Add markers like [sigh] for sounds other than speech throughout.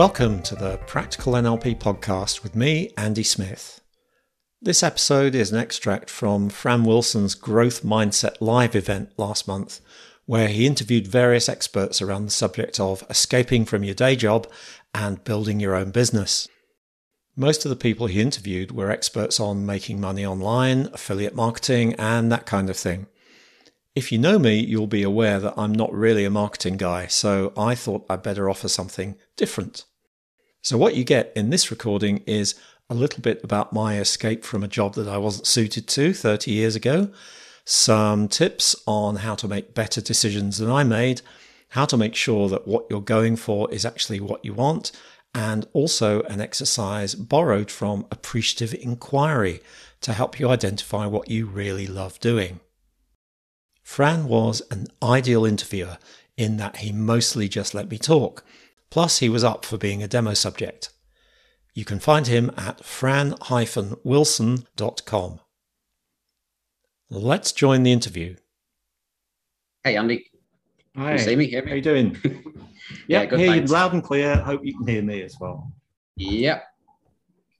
Welcome to the Practical NLP podcast with me, Andy Smith. This episode is an extract from Fran Wilson's Growth Mindset Live event last month, where he interviewed various experts around the subject of escaping from your day job and building your own business. Most of the people he interviewed were experts on making money online, affiliate marketing, and that kind of thing. If you know me, you'll be aware that I'm not really a marketing guy, so I thought I'd better offer something different. So, what you get in this recording is a little bit about my escape from a job that I wasn't suited to 30 years ago, some tips on how to make better decisions than I made, how to make sure that what you're going for is actually what you want, and also an exercise borrowed from appreciative inquiry to help you identify what you really love doing. Fran was an ideal interviewer in that he mostly just let me talk. Plus, he was up for being a demo subject. You can find him at fran-wilson.com. Let's join the interview. Hey, Andy. Hi. Can you see me? Hear me? How are you doing? [laughs] Yeah, yeah, good, hear you loud and clear. Hope you can hear me as well. Yep.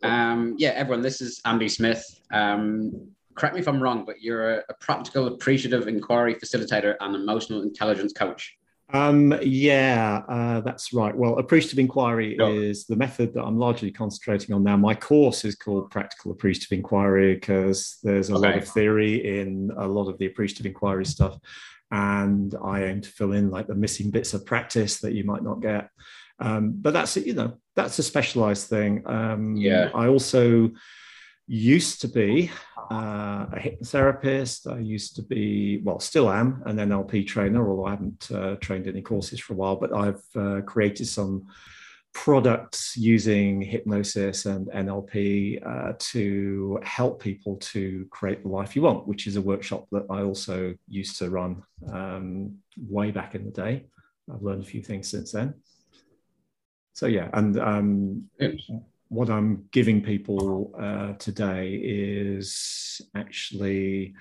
Um, yeah, everyone, this is Andy Smith. Um, correct me if I'm wrong, but you're a, a practical, appreciative inquiry facilitator and emotional intelligence coach. Um, yeah, uh, that's right. Well, appreciative inquiry is the method that I'm largely concentrating on now. My course is called Practical Appreciative Inquiry because there's a lot of theory in a lot of the appreciative inquiry stuff. And I aim to fill in like the missing bits of practice that you might not get. Um, but that's, you know, that's a specialized thing. Um, Yeah. I also used to be uh, a hypnotherapist. I used to be, well, still am an NLP trainer, although I haven't uh, trained any courses for a while, but I've uh, created some products using hypnosis and NLP uh, to help people to create the life you want, which is a workshop that I also used to run um, way back in the day. I've learned a few things since then. So, yeah, and um. What I'm giving people uh, today is actually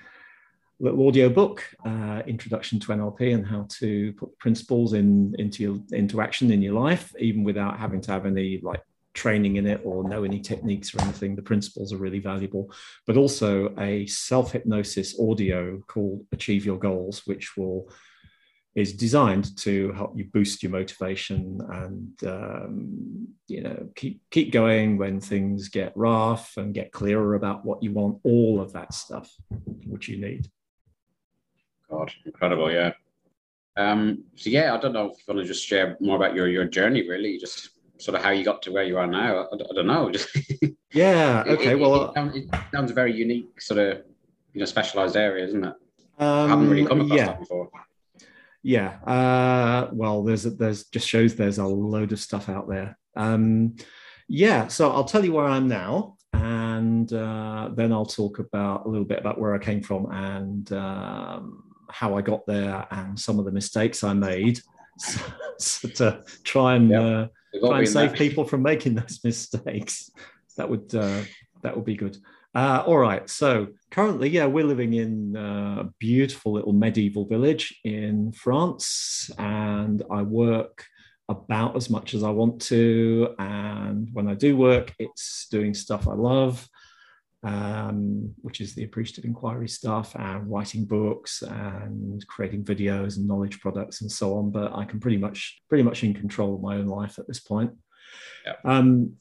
a little audio book, uh, Introduction to NLP, and how to put principles in into your, into action in your life, even without having to have any like training in it or know any techniques or anything. The principles are really valuable, but also a self hypnosis audio called Achieve Your Goals, which will is designed to help you boost your motivation and um, you know keep keep going when things get rough and get clearer about what you want all of that stuff which you need God, incredible. Yeah. Um, so, yeah, I don't know if you want to just share more about your, your journey, really, just sort of how you got to where you are now. I, I don't know. [laughs] Just yeah okay it, well it, sounds- it sounds a very unique, sort of, you know, specialized area, isn't it? I um, haven't really come across yeah that before. Yeah uh, well there's there's just shows there's a load of stuff out there um, yeah so i'll tell you where i'm now and uh, then i'll talk about a little bit about where i came from and um, how i got there and some of the mistakes i made so, [laughs] so to try and Yep. uh, try and save there. people from making those [laughs] mistakes. That would uh, that would be good. Uh, all right. So currently, yeah, we're living in a beautiful little medieval village in France, and I work about as much as I want to. And when I do work, it's doing stuff I love, um, which is the appreciative inquiry stuff and writing books and creating videos and knowledge products and so on. But I can pretty much pretty much in control of my own life at this point. Yeah. Um,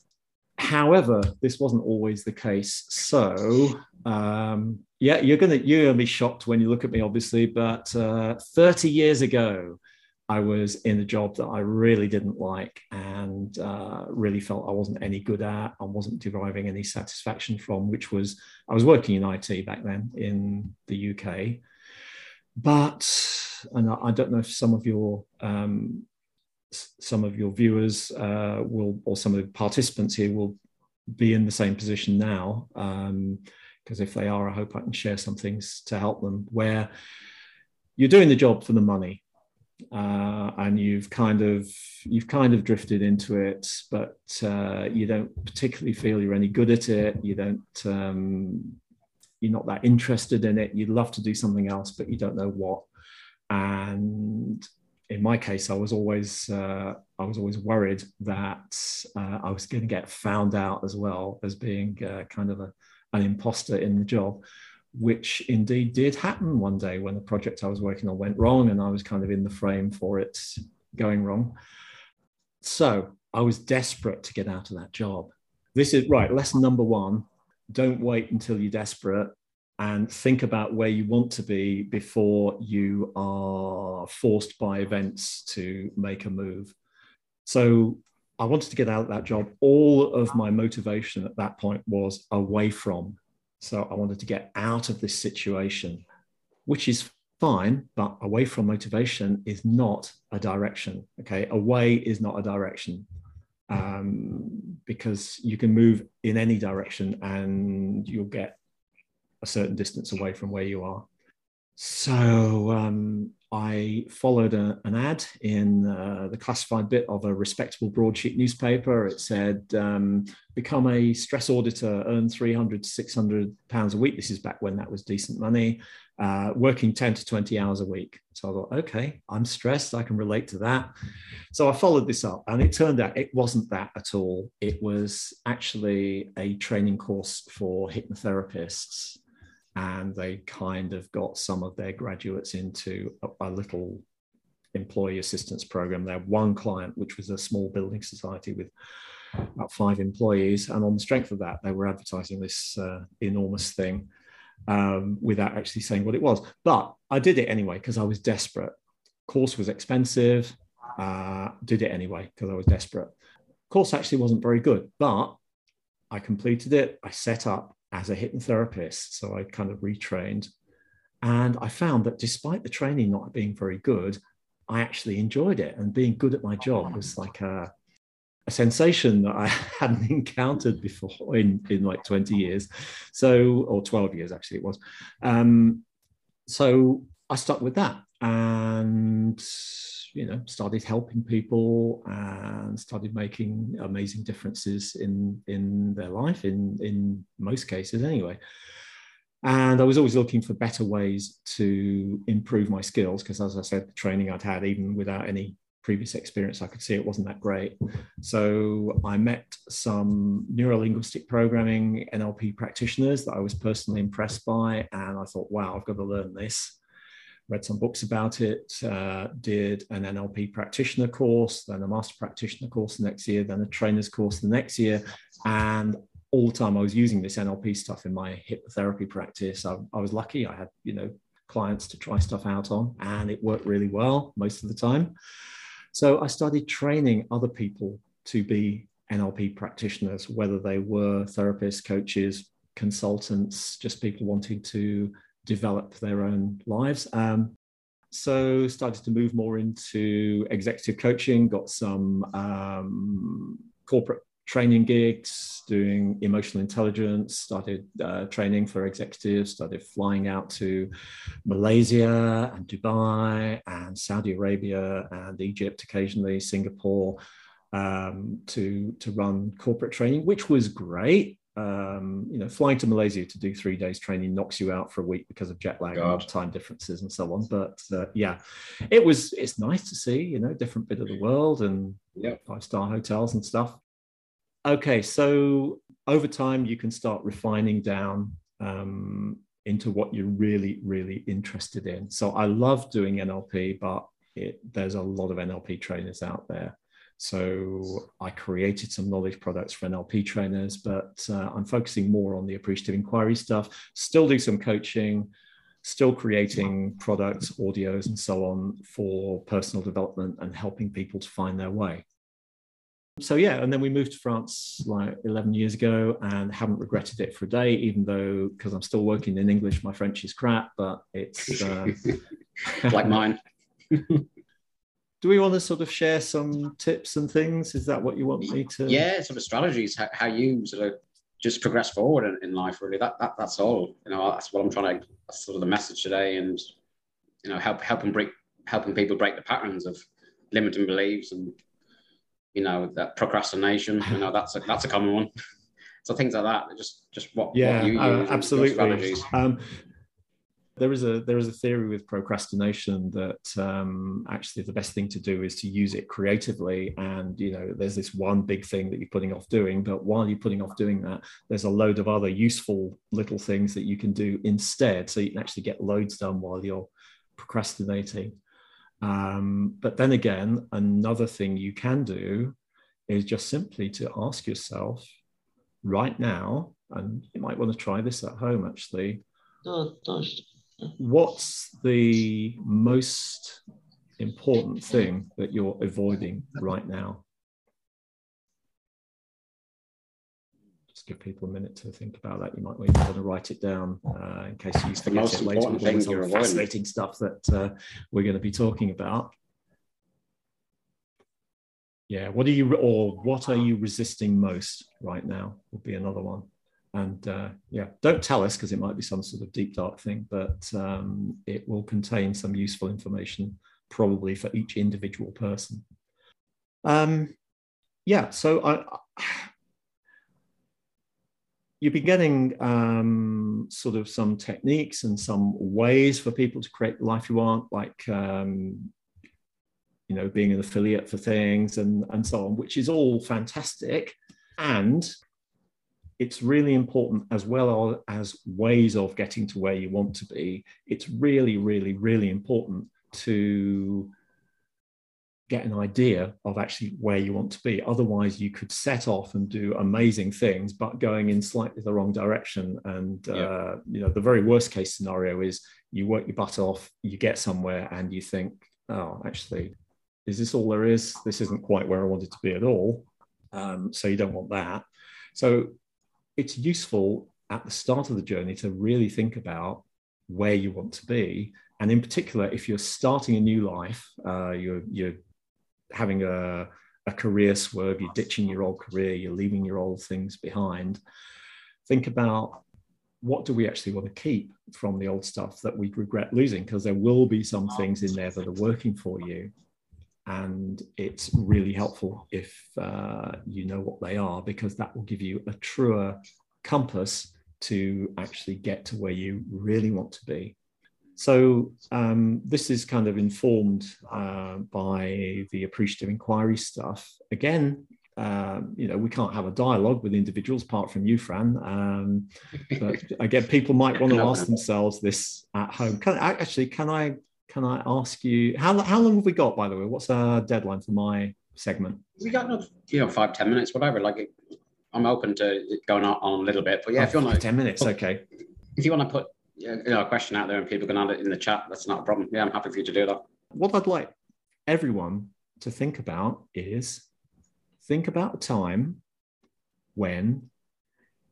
however, this wasn't always the case. So um, yeah, you're gonna you're gonna be shocked when you look at me, obviously. But uh, 30 years ago, I was in a job that I really didn't like and uh, really felt I wasn't any good at. I wasn't deriving any satisfaction from, which was I was working in IT back then in the UK. But and I, don't know if some of your um, some of your viewers uh, will or some of the participants here will be in the same position now. Because if they are, I hope I can share some things to help them. Where you're doing the job for the money, uh, and you've kind of you've kind of drifted into it, but uh, you don't particularly feel you're any good at it. You don't um, you're not that interested in it. You'd love to do something else, but you don't know what. And in my case, I was always uh, I was always worried that uh, I was going to get found out as well as being uh, kind of a, an imposter in the job, which indeed did happen one day when the project I was working on went wrong, and I was kind of in the frame for it going wrong. So I was desperate to get out of that job. This is right. Lesson number one: don't wait until you're desperate and think about where you want to be before you are forced by events to make a move. So I wanted to get out of that job. All of my motivation at that point was away from. So I wanted to get out of this situation, which is fine, but away from motivation is not a direction. Okay. Away is not a direction um, because you can move in any direction and you'll get a certain distance away from where you are. So um, I followed a, an ad in uh, the classified bit of a respectable broadsheet newspaper. It said, um, become a stress auditor, earn 300 to 600 pounds a week. This is back when that was decent money, uh, working 10 to 20 hours a week. So I thought, okay, I'm stressed. I can relate to that. So I followed this up and it turned out it wasn't that at all. It was actually a training course for hypnotherapists and they kind of got some of their graduates into a, a little employee assistance program. They had one client, which was a small building society with about five employees, and on the strength of that, they were advertising this uh, enormous thing um, without actually saying what it was. But I did it anyway because I was desperate. Course was expensive. Uh, did it anyway because I was desperate. Course actually wasn't very good, but I completed it. I set up as a hypnotherapist. So I kind of retrained. And I found that despite the training not being very good, I actually enjoyed it. And being good at my job was like a, a sensation that I [laughs] hadn't encountered before in, in like 20 years. So, or 12 years actually it was. Um, so I stuck with that. And you know started helping people and started making amazing differences in in their life in in most cases anyway. And i was always looking for better ways to improve my skills because as i said the training i'd had even without any previous experience i could see it wasn't that great. So i met some neurolinguistic programming nlp practitioners that i was personally impressed by and i thought wow i've got to learn this read some books about it, uh, did an NLP practitioner course, then a master practitioner course the next year, then a trainer's course the next year. And all the time I was using this NLP stuff in my hypnotherapy practice. I, I was lucky. I had, you know, clients to try stuff out on, and it worked really well most of the time. So I started training other people to be NLP practitioners, whether they were therapists, coaches, consultants, just people wanting to develop their own lives. Um, so started to move more into executive coaching, got some um, corporate training gigs, doing emotional intelligence, started uh, training for executives, started flying out to Malaysia and Dubai and Saudi Arabia and Egypt occasionally, Singapore, um, to, to run corporate training, which was great um, you know, flying to Malaysia to do three days training knocks you out for a week because of jet lag God. and time differences and so on. But uh, yeah, it was it's nice to see, you know, different bit of the world and yep. five star hotels and stuff. Okay, so over time you can start refining down um, into what you're really, really interested in. So I love doing NLP, but it, there's a lot of NLP trainers out there. So I created some knowledge products for NLP trainers, but uh, I'm focusing more on the appreciative inquiry stuff. Still do some coaching, still creating products, audios, and so on for personal development and helping people to find their way. So yeah, and then we moved to France like 11 years ago and haven't regretted it for a day, even though because I'm still working in English, my French is crap, but it's [laughs] uh, like mine. [laughs] do we want to sort of share some tips and things? Is that what you want me to? Yeah, sort of strategies, how, how you sort of just progress forward in, in life. Really, that, that that's all. You know, that's what I'm trying to. That's sort of the message today, and you know, help helping break helping people break the patterns of limiting beliefs and you know that procrastination. You know, that's a that's a common one. [laughs] so things like that. Just just what yeah, what you uh, absolutely. Um, there is a there is a theory with procrastination that um, actually the best thing to do is to use it creatively and you know there's this one big thing that you're putting off doing but while you're putting off doing that there's a load of other useful little things that you can do instead. So you can actually get loads done while you're procrastinating. Um, but then again another thing you can do is just simply to ask yourself right now and you might want to try this at home actually what's the most important thing that you're avoiding right now? Just give people a minute to think about that. You might want to write it down uh, in case you forget it later. With all this fascinating stuff that uh, we're going to be talking about. Yeah, what are you or what are you resisting most right now? Would be another one and uh, yeah, don't tell us because it might be some sort of deep dark thing, but um, it will contain some useful information probably for each individual person. Um, yeah, so I, [sighs] you've been getting um, sort of some techniques and some ways for people to create the life you want, like um, you know being an affiliate for things and and so on, which is all fantastic. And it's really important as well as ways of getting to where you want to be. It's really, really, really important to get an idea of actually where you want to be. Otherwise, you could set off and do amazing things, but going in slightly the wrong direction. And yeah. uh, you know, the very worst case scenario is you work your butt off, you get somewhere, and you think, "Oh, actually, is this all there is? This isn't quite where I wanted to be at all." Um, so you don't want that. So it's useful at the start of the journey to really think about where you want to be. And in particular, if you're starting a new life, uh, you're, you're having a, a career swerve, you're ditching your old career, you're leaving your old things behind, think about what do we actually want to keep from the old stuff that we regret losing? Because there will be some things in there that are working for you and it's really helpful if uh, you know what they are because that will give you a truer compass to actually get to where you really want to be so um, this is kind of informed uh, by the appreciative inquiry stuff again um, you know, we can't have a dialogue with individuals apart from you, Fran. Um, but again, people might want to [laughs] ask themselves this at home. Can actually, can I can I ask you how how long have we got? By the way, what's our deadline for my segment? We got you know five ten minutes, whatever. Like I'm open to going on, on a little bit, but yeah, oh, if you oh, want to ten minutes, put, okay. If you want to put you know a question out there and people can add it in the chat, that's not a problem. Yeah, I'm happy for you to do that. What I'd like everyone to think about is think about a time when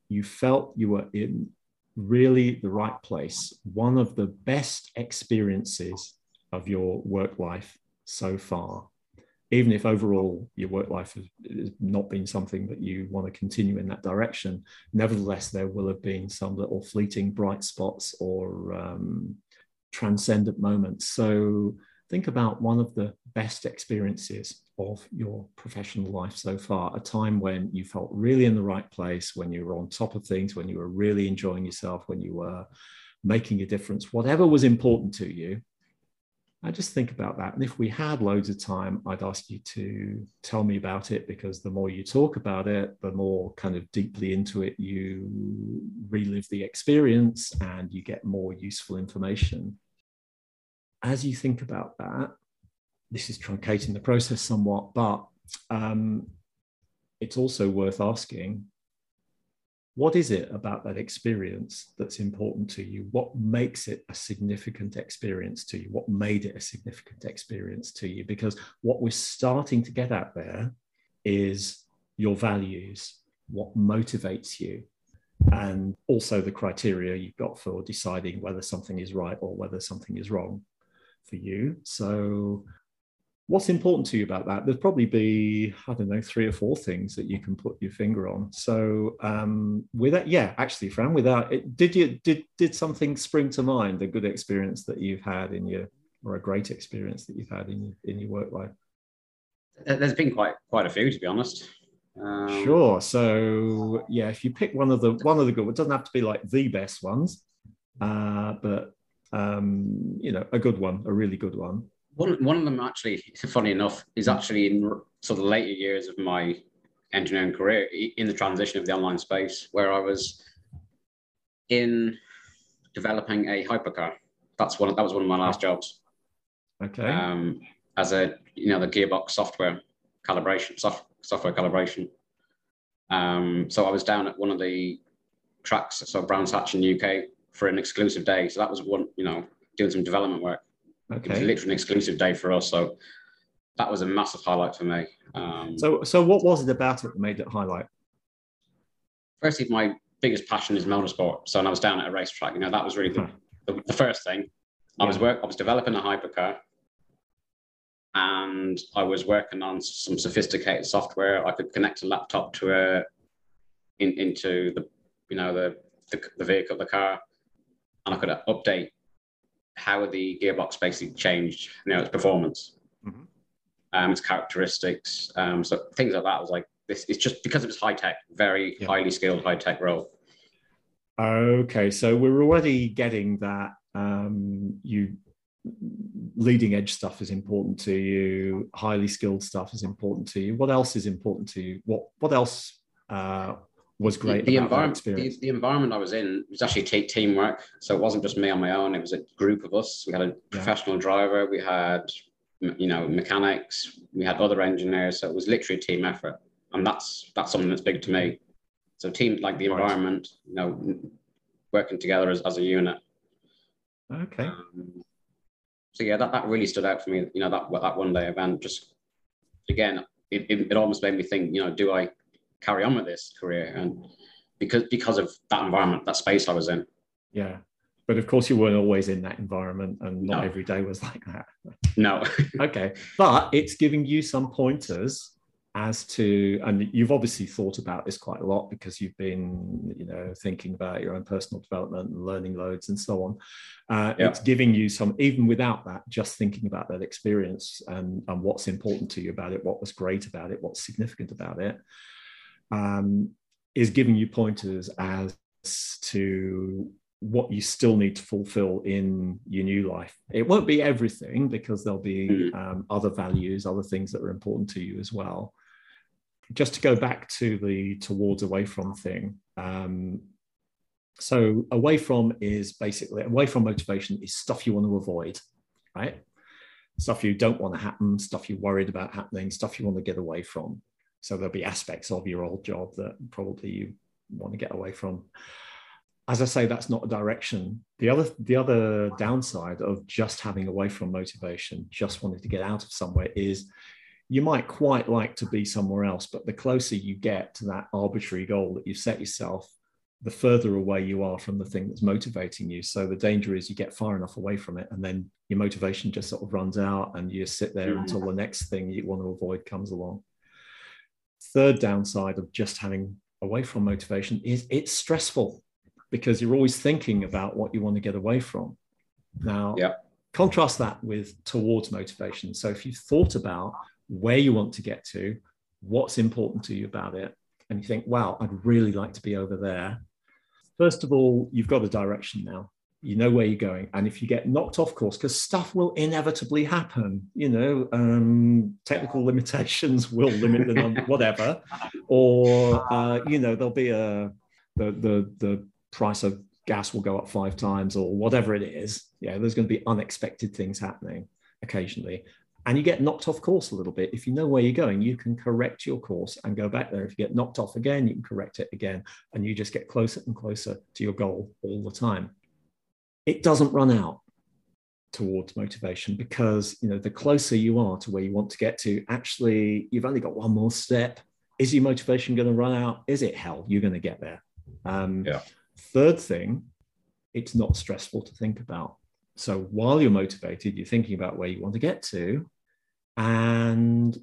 you felt you were in really the right place, one of the best experiences of your work life so far. Even if overall your work life has, not been something that you want to continue in that direction, nevertheless, there will have been some little fleeting bright spots or um, transcendent moments. So think about one of the best experiences of your professional life so far a time when you felt really in the right place when you were on top of things when you were really enjoying yourself when you were making a difference whatever was important to you I just think about that. And if we had loads of time, I'd ask you to tell me about it because the more you talk about it, the more kind of deeply into it you relive the experience and you get more useful information as you think about that, this is truncating the process somewhat, but um, it's also worth asking what is it about that experience that's important to you? What makes it a significant experience to you? What made it a significant experience to you? Because what we're starting to get at there is your values, what motivates you, and also the criteria you've got for deciding whether something is right or whether something is wrong for you. So, what's important to you about that? There'd probably be, I don't know, three or four things that you can put your finger on. So, um, with that, yeah, actually, Fran, without it, did you did did something spring to mind? A good experience that you've had in your, or a great experience that you've had in your, in your work life? There's been quite quite a few, to be honest. Um, sure. So yeah, if you pick one of the one of the good, it doesn't have to be like the best ones, uh, but um, you know, a good one, a really good one. One, one of them actually, funny enough, is actually in sort of later years of my engineering career in the transition of the online space, where I was in developing a hypercar. That's one. That was one of my last jobs. Okay. Um, as a you know the gearbox software calibration, soft, software calibration. Um, so I was down at one of the tracks, so Brands Hatch in UK for an exclusive day. So that was one, you know, doing some development work. Okay. It was literally an exclusive day for us. So that was a massive highlight for me. Um, so, so what was it about it that made it highlight? Firstly, my biggest passion is motorsport. So when I was down at a racetrack, you know, that was really the, [laughs] the, the first thing. I yeah. was work, I was developing a hypercar and I was working on some sophisticated software. I could connect a laptop to a in, into the you know the, the, the vehicle, the car, and I could update how the gearbox basically changed, you know, its performance, mm-hmm. um, its characteristics, um, so things like that. I was like, this it's just because it was high tech, very yeah. highly skilled high tech role. Okay, so we're already getting that um, you leading edge stuff is important to you highly skilled stuff is important to you what else is important to you what what else uh, was great the, the environment the, the, environment i was in was actually t- teamwork. So it wasn't just me on my own it was a group of us. We had a professional yeah. driver we had you know mechanics we had other engineers. So it was literally a team effort. And that's that's something that's big to me. So team like the environment you know working together as, as a unit. Okay. Um, so yeah, that, that really stood out for me. You know, that that one day event. Just again, it, it, it almost made me think. You know, do I carry on with this career? And because because of that environment, that space I was in. Yeah, but of course you weren't always in that environment, and not no. every day was like that. No. [laughs] okay, but it's giving you some pointers as to and you've obviously thought about this quite a lot because you've been you know thinking about your own personal development and learning loads and so on uh, yeah. it's giving you some even without that just thinking about that experience and, and what's important to you about it what was great about it what's significant about it um, is giving you pointers as to what you still need to fulfill in your new life. It won't be everything because there'll be mm. um, other values, other things that are important to you as well just to go back to the towards away from thing. Um, so away from is basically away from motivation is stuff you want to avoid, right? Stuff you don't want to happen, stuff you're worried about happening, stuff you want to get away from. So there'll be aspects of your old job that probably you want to get away from. As I say, that's not a direction. The other the other downside of just having away from motivation, just wanting to get out of somewhere is you might quite like to be somewhere else, but the closer you get to that arbitrary goal that you've set yourself, the further away you are from the thing that's motivating you. So the danger is you get far enough away from it, and then your motivation just sort of runs out, and you sit there mm-hmm. until the next thing you want to avoid comes along. Third downside of just having away from motivation is it's stressful because you're always thinking about what you want to get away from. Now, yeah. contrast that with towards motivation. So if you've thought about where you want to get to, what's important to you about it, and you think, wow, I'd really like to be over there. First of all, you've got a direction now. You know where you're going. And if you get knocked off course, because stuff will inevitably happen, you know, um, technical limitations will limit the number, [laughs] whatever. Or, [laughs] uh, you know, there'll be a, the, the, the price of gas will go up five times or whatever it is. Yeah, there's going to be unexpected things happening occasionally and you get knocked off course a little bit. If you know where you're going, you can correct your course and go back there. If you get knocked off again, you can correct it again, and you just get closer and closer to your goal all the time. It doesn't run out towards motivation because you know the closer you are to where you want to get to, actually, you've only got one more step. Is your motivation going to run out? Is it hell? You're going to get there. Um, yeah. Third thing, it's not stressful to think about. So while you're motivated, you're thinking about where you want to get to, and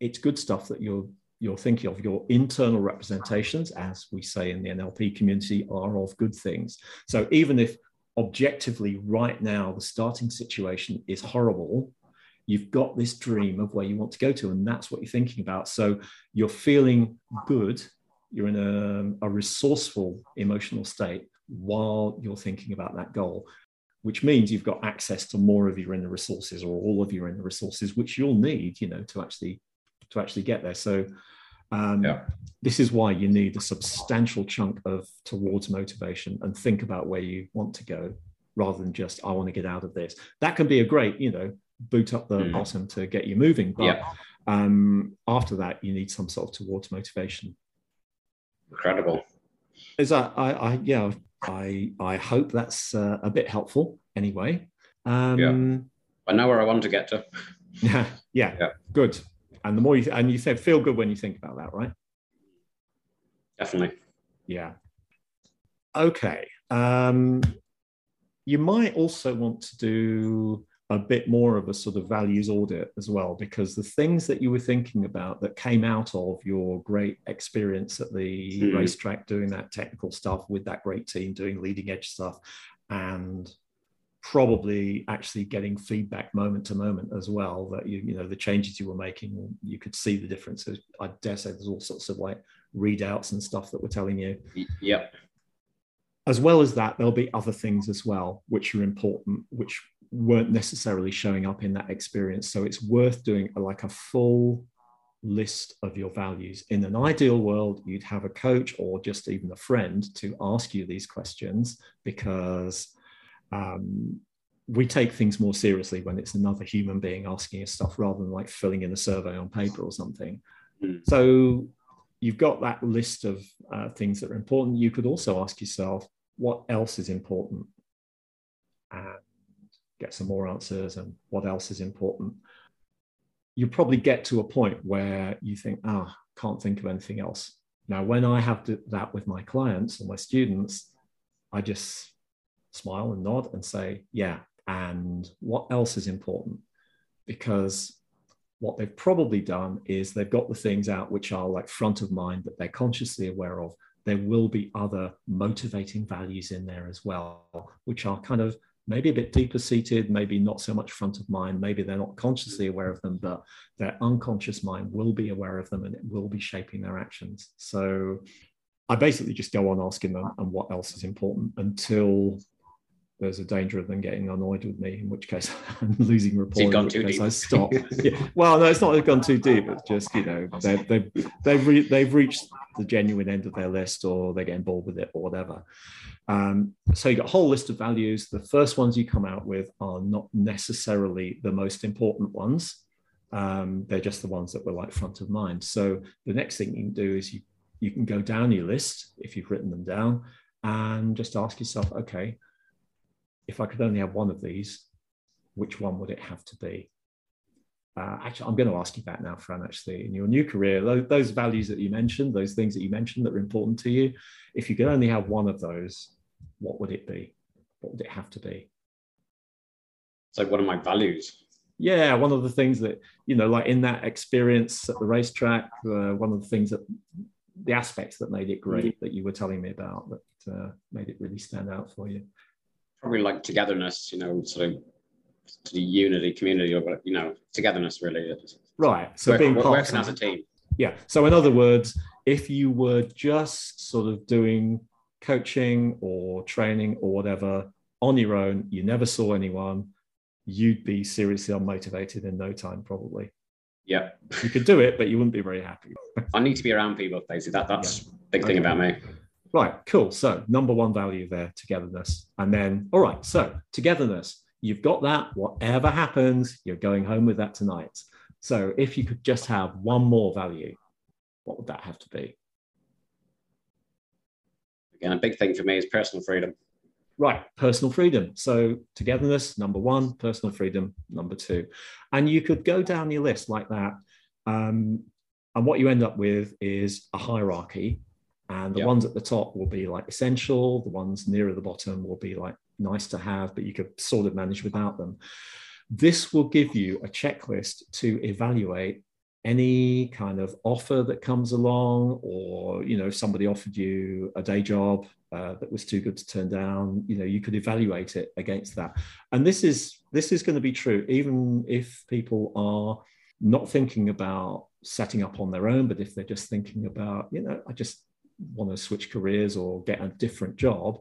it's good stuff that you're you're thinking of your internal representations as we say in the nlp community are of good things so even if objectively right now the starting situation is horrible. You've got this dream of where you want to go to and that's what you're thinking about. So you're feeling good. You're in a, a resourceful emotional state while you're thinking about that goal which means you've got access to more of your inner resources or all of your inner resources, which you'll need, you know, to actually to actually get there. So um, yeah. this is why you need a substantial chunk of towards motivation and think about where you want to go rather than just I want to get out of this. That can be a great, you know, boot up the mm. bottom to get you moving. But yeah. um, after that, you need some sort of towards motivation. Incredible. Is that I, I yeah I I hope that's uh, a bit helpful anyway. Um, yeah. I know where I want to get to. [laughs] yeah, yeah, yeah. good. And the more you and you said feel good when you think about that, right? Definitely. Yeah. Okay. Um, you might also want to do a bit more of a sort of values audit as well, because the things that you were thinking about that came out of your great experience at the mm. racetrack doing that technical stuff with that great team, doing leading edge stuff, and probably actually getting feedback moment to moment as well that you you know the changes you were making you could see the differences i dare say there's all sorts of like readouts and stuff that were telling you yep as well as that there'll be other things as well which are important which weren't necessarily showing up in that experience. So it's worth doing like a full list of your values. In an ideal world, you'd have a coach or just even a friend to ask you these questions because um, we take things more seriously when it's another human being asking us stuff rather than like filling in a survey on paper or something. Mm. So you've got that list of uh, things that are important. You could also ask yourself, what else is important? And get some more answers and what else is important you probably get to a point where you think ah can't think of anything else now when i have to, that with my clients or my students i just smile and nod and say yeah and what else is important? Because what they've probably done is they've got the things out which are like front of mind that they're consciously aware of. There will be other motivating values in there as well which are kind of maybe a bit deeper seated, maybe not so much front of mind, maybe they're not consciously aware of them, but their unconscious mind will be aware of them and it will be shaping their actions. So I basically just go on asking them and what else is important? until there's a danger of them getting annoyed with me, in which case [laughs] I'm losing rapport. So you've gone too deep. I stop. [laughs] yeah. Well, no, it's not gone too deep. It's just you know they've they've they've, re- they've reached the genuine end of their list, or they're getting bored with it, or whatever. Um, so you got a whole list of values. The first ones you come out with are not necessarily the most important ones. Um, they're just the ones that were like front of mind. So the next thing you can do is you you can go down your list if you've written them down and just ask yourself, okay, if I could only have one of these, which one would it have to be? Uh, actually, I'm going to ask you that now, Fran. Actually, in your new career, those, those, values that you mentioned, those things that you mentioned that are important to you, if you could only have one of those, what would it be? What would it have to be? So, one of my values. Yeah, one of the things that you know, like in that experience at the racetrack, uh, one of the things that the aspects that made it great mm-hmm. that you were telling me about that uh, made it really stand out for you probably like togetherness, you know, sort of to the unity, community, or you know, togetherness really. Right. So work, being working as a team. Yeah. So in other words, if you were just sort of doing coaching or training or whatever on your own, you never saw anyone, you'd be seriously unmotivated in no time, probably. Yeah. You could do it, but you wouldn't be very happy. [laughs] I need to be around people, basically. That that's yeah. big thing about me. Right, cool. So, number one value there, togetherness. And then, all right, so togetherness, you've got that. Whatever happens, you're going home with that tonight. So, if you could just have one more value, what would that have to be? Again, a big thing for me is personal freedom. Right, personal freedom. So, togetherness, number one, personal freedom, number two. And you could go down your list like that. Um, and what you end up with is a hierarchy and the yep. ones at the top will be like essential. The ones nearer the bottom will be like nice to have but you could sort of manage without them. This will give you a checklist to evaluate any kind of offer that comes along or you know if somebody offered you a day job uh, that was too good to turn down. You know you could evaluate it against that. And this is this is going to be true even if people are not thinking about setting up on their own but if they're just thinking about you know i just want to switch careers or get a different job,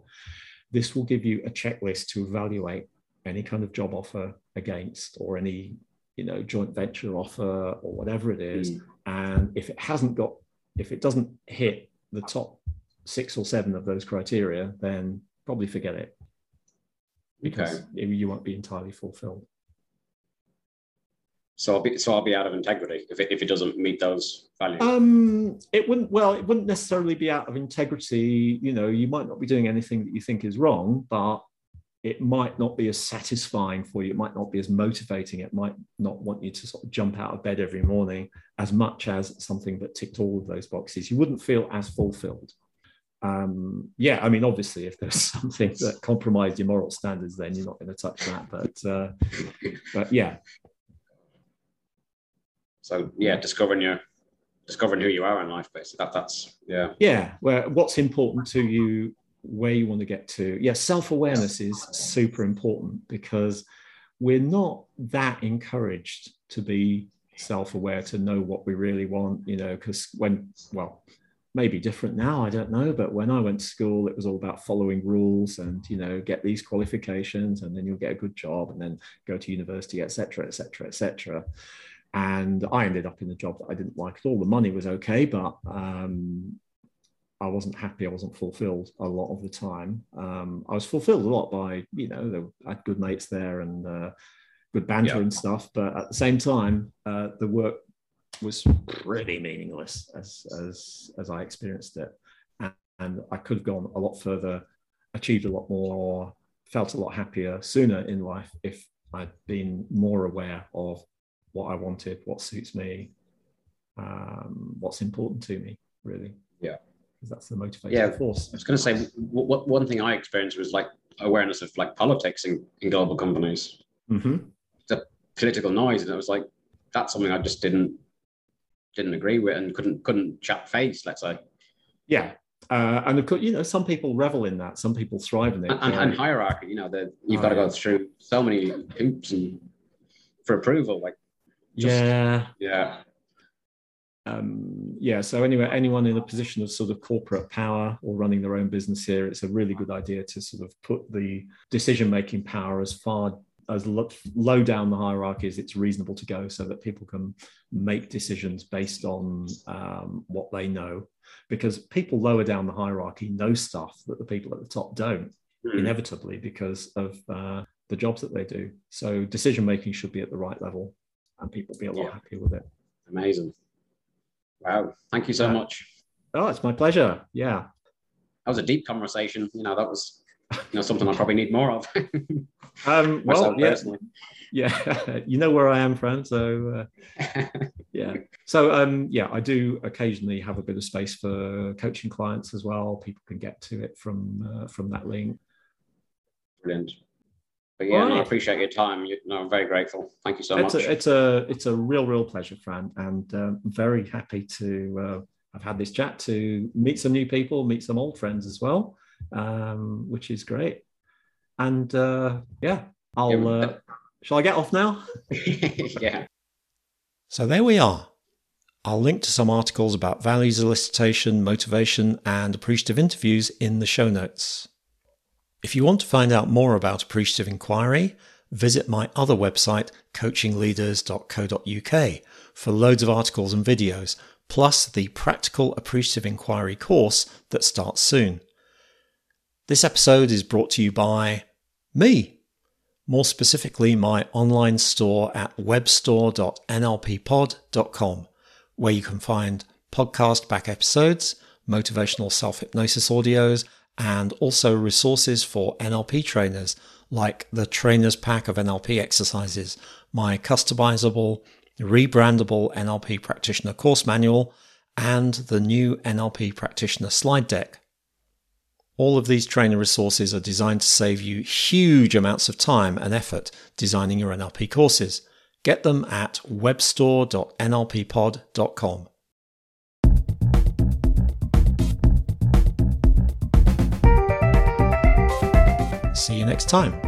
this will give you a checklist to evaluate any kind of job offer against or any you know joint venture offer or whatever it is mm. and if it hasn't got if it doesn't hit the top six or seven of those criteria then probably forget it because okay. you won't be entirely fulfilled so I'll be so I'll be out of integrity if it, if it doesn't meet those values. Um, it wouldn't. Well, it wouldn't necessarily be out of integrity. You know, you might not be doing anything that you think is wrong, but it might not be as satisfying for you. It might not be as motivating. It might not want you to sort of jump out of bed every morning as much as something that ticked all of those boxes. You wouldn't feel as fulfilled. Um, yeah, I mean, obviously, if there's [laughs] something that compromised your moral standards, then you're not going to touch that. But, uh, but yeah. So yeah, discovering your discovering who you are in life, basically. That that's yeah. Yeah, where what's important to you where you want to get to. Yeah, self awareness is super important because we're not that encouraged to be self aware, to know what we really want, you know, because when, well, maybe different now, I don't know, but when I went to school, it was all about following rules and, you know, get these qualifications and then you'll get a good job and then go to university, etc., etc., etc. And I ended up in a job that I didn't like at all. The money was okay, but um, I wasn't happy. I wasn't fulfilled a lot of the time. Um, I was fulfilled a lot by, you know, I had good mates there and uh, good banter yeah. and stuff. But at the same time, uh, the work was pretty meaningless as as as I experienced it, and, and I could have gone a lot further, achieved a lot more, felt a lot happier sooner in life if I'd been more aware of what I wanted, what suits me, um, what's important to me, really. Yeah because that's the motivating yeah, force. I was going to say w- w- one thing I experienced was like awareness of like politics in, in global companies, mm-hmm. the political noise, and it was like that's something I just didn't didn't agree with and couldn't couldn't chat face. Let's say. Yeah, uh, and of course, you know, some people revel in that. Some people thrive in it. And, and, and hierarchy, you know, that you've oh, got to go through so many hoops and for approval. Like, just, yeah, yeah um, yeah, so anyway, anyone in a position of sort of corporate power or running their own business here, it's a really good idea to sort of put the decision making power as far as lo- low down the hierarchy as it's reasonable to go so that people can make decisions based on um, what they know. Because people lower down the hierarchy know stuff that the people at the top don't, mm. inevitably, because of uh, the jobs that they do. So decision making should be at the right level and people be a lot yeah. happier with it. Amazing. Wow. Thank you so much. Oh, it's my pleasure. Yeah. That was a deep conversation. You know, that was you know something I [laughs] probably need more of. [laughs] um, well, yeah, [laughs] yeah, you know where I am, Fran. So uh, yeah, so um, yeah, I do occasionally have a bit of space for coaching clients as well. People can get to it from uh, from that link. Brilliant. But yeah, right. no, I appreciate your time. You, no, I'm very grateful. Thank you so it's much. A, it's a it's a real real pleasure, Fran, and um, very happy to uh, have had this chat to meet some new people, meet some old friends as well, um, which is great. And uh, yeah, I'll. Yeah, uh, shall I get off now? [laughs] yeah. So there we are. I'll link to some articles about values elicitation, motivation, and appreciative interviews in the show notes. If you want to find out more about appreciative inquiry, visit my other website, coachingleaders.co.uk, for loads of articles and videos, plus the practical appreciative inquiry course that starts soon. This episode is brought to you by me, more specifically, my online store at webstore.nlppod.com, where you can find podcast back episodes, motivational self hypnosis audios, and also resources for NLP trainers like the Trainer's Pack of NLP exercises, my customizable, rebrandable NLP Practitioner course manual, and the new NLP Practitioner slide deck. All of these trainer resources are designed to save you huge amounts of time and effort designing your NLP courses. Get them at webstore.nlppod.com. See you next time.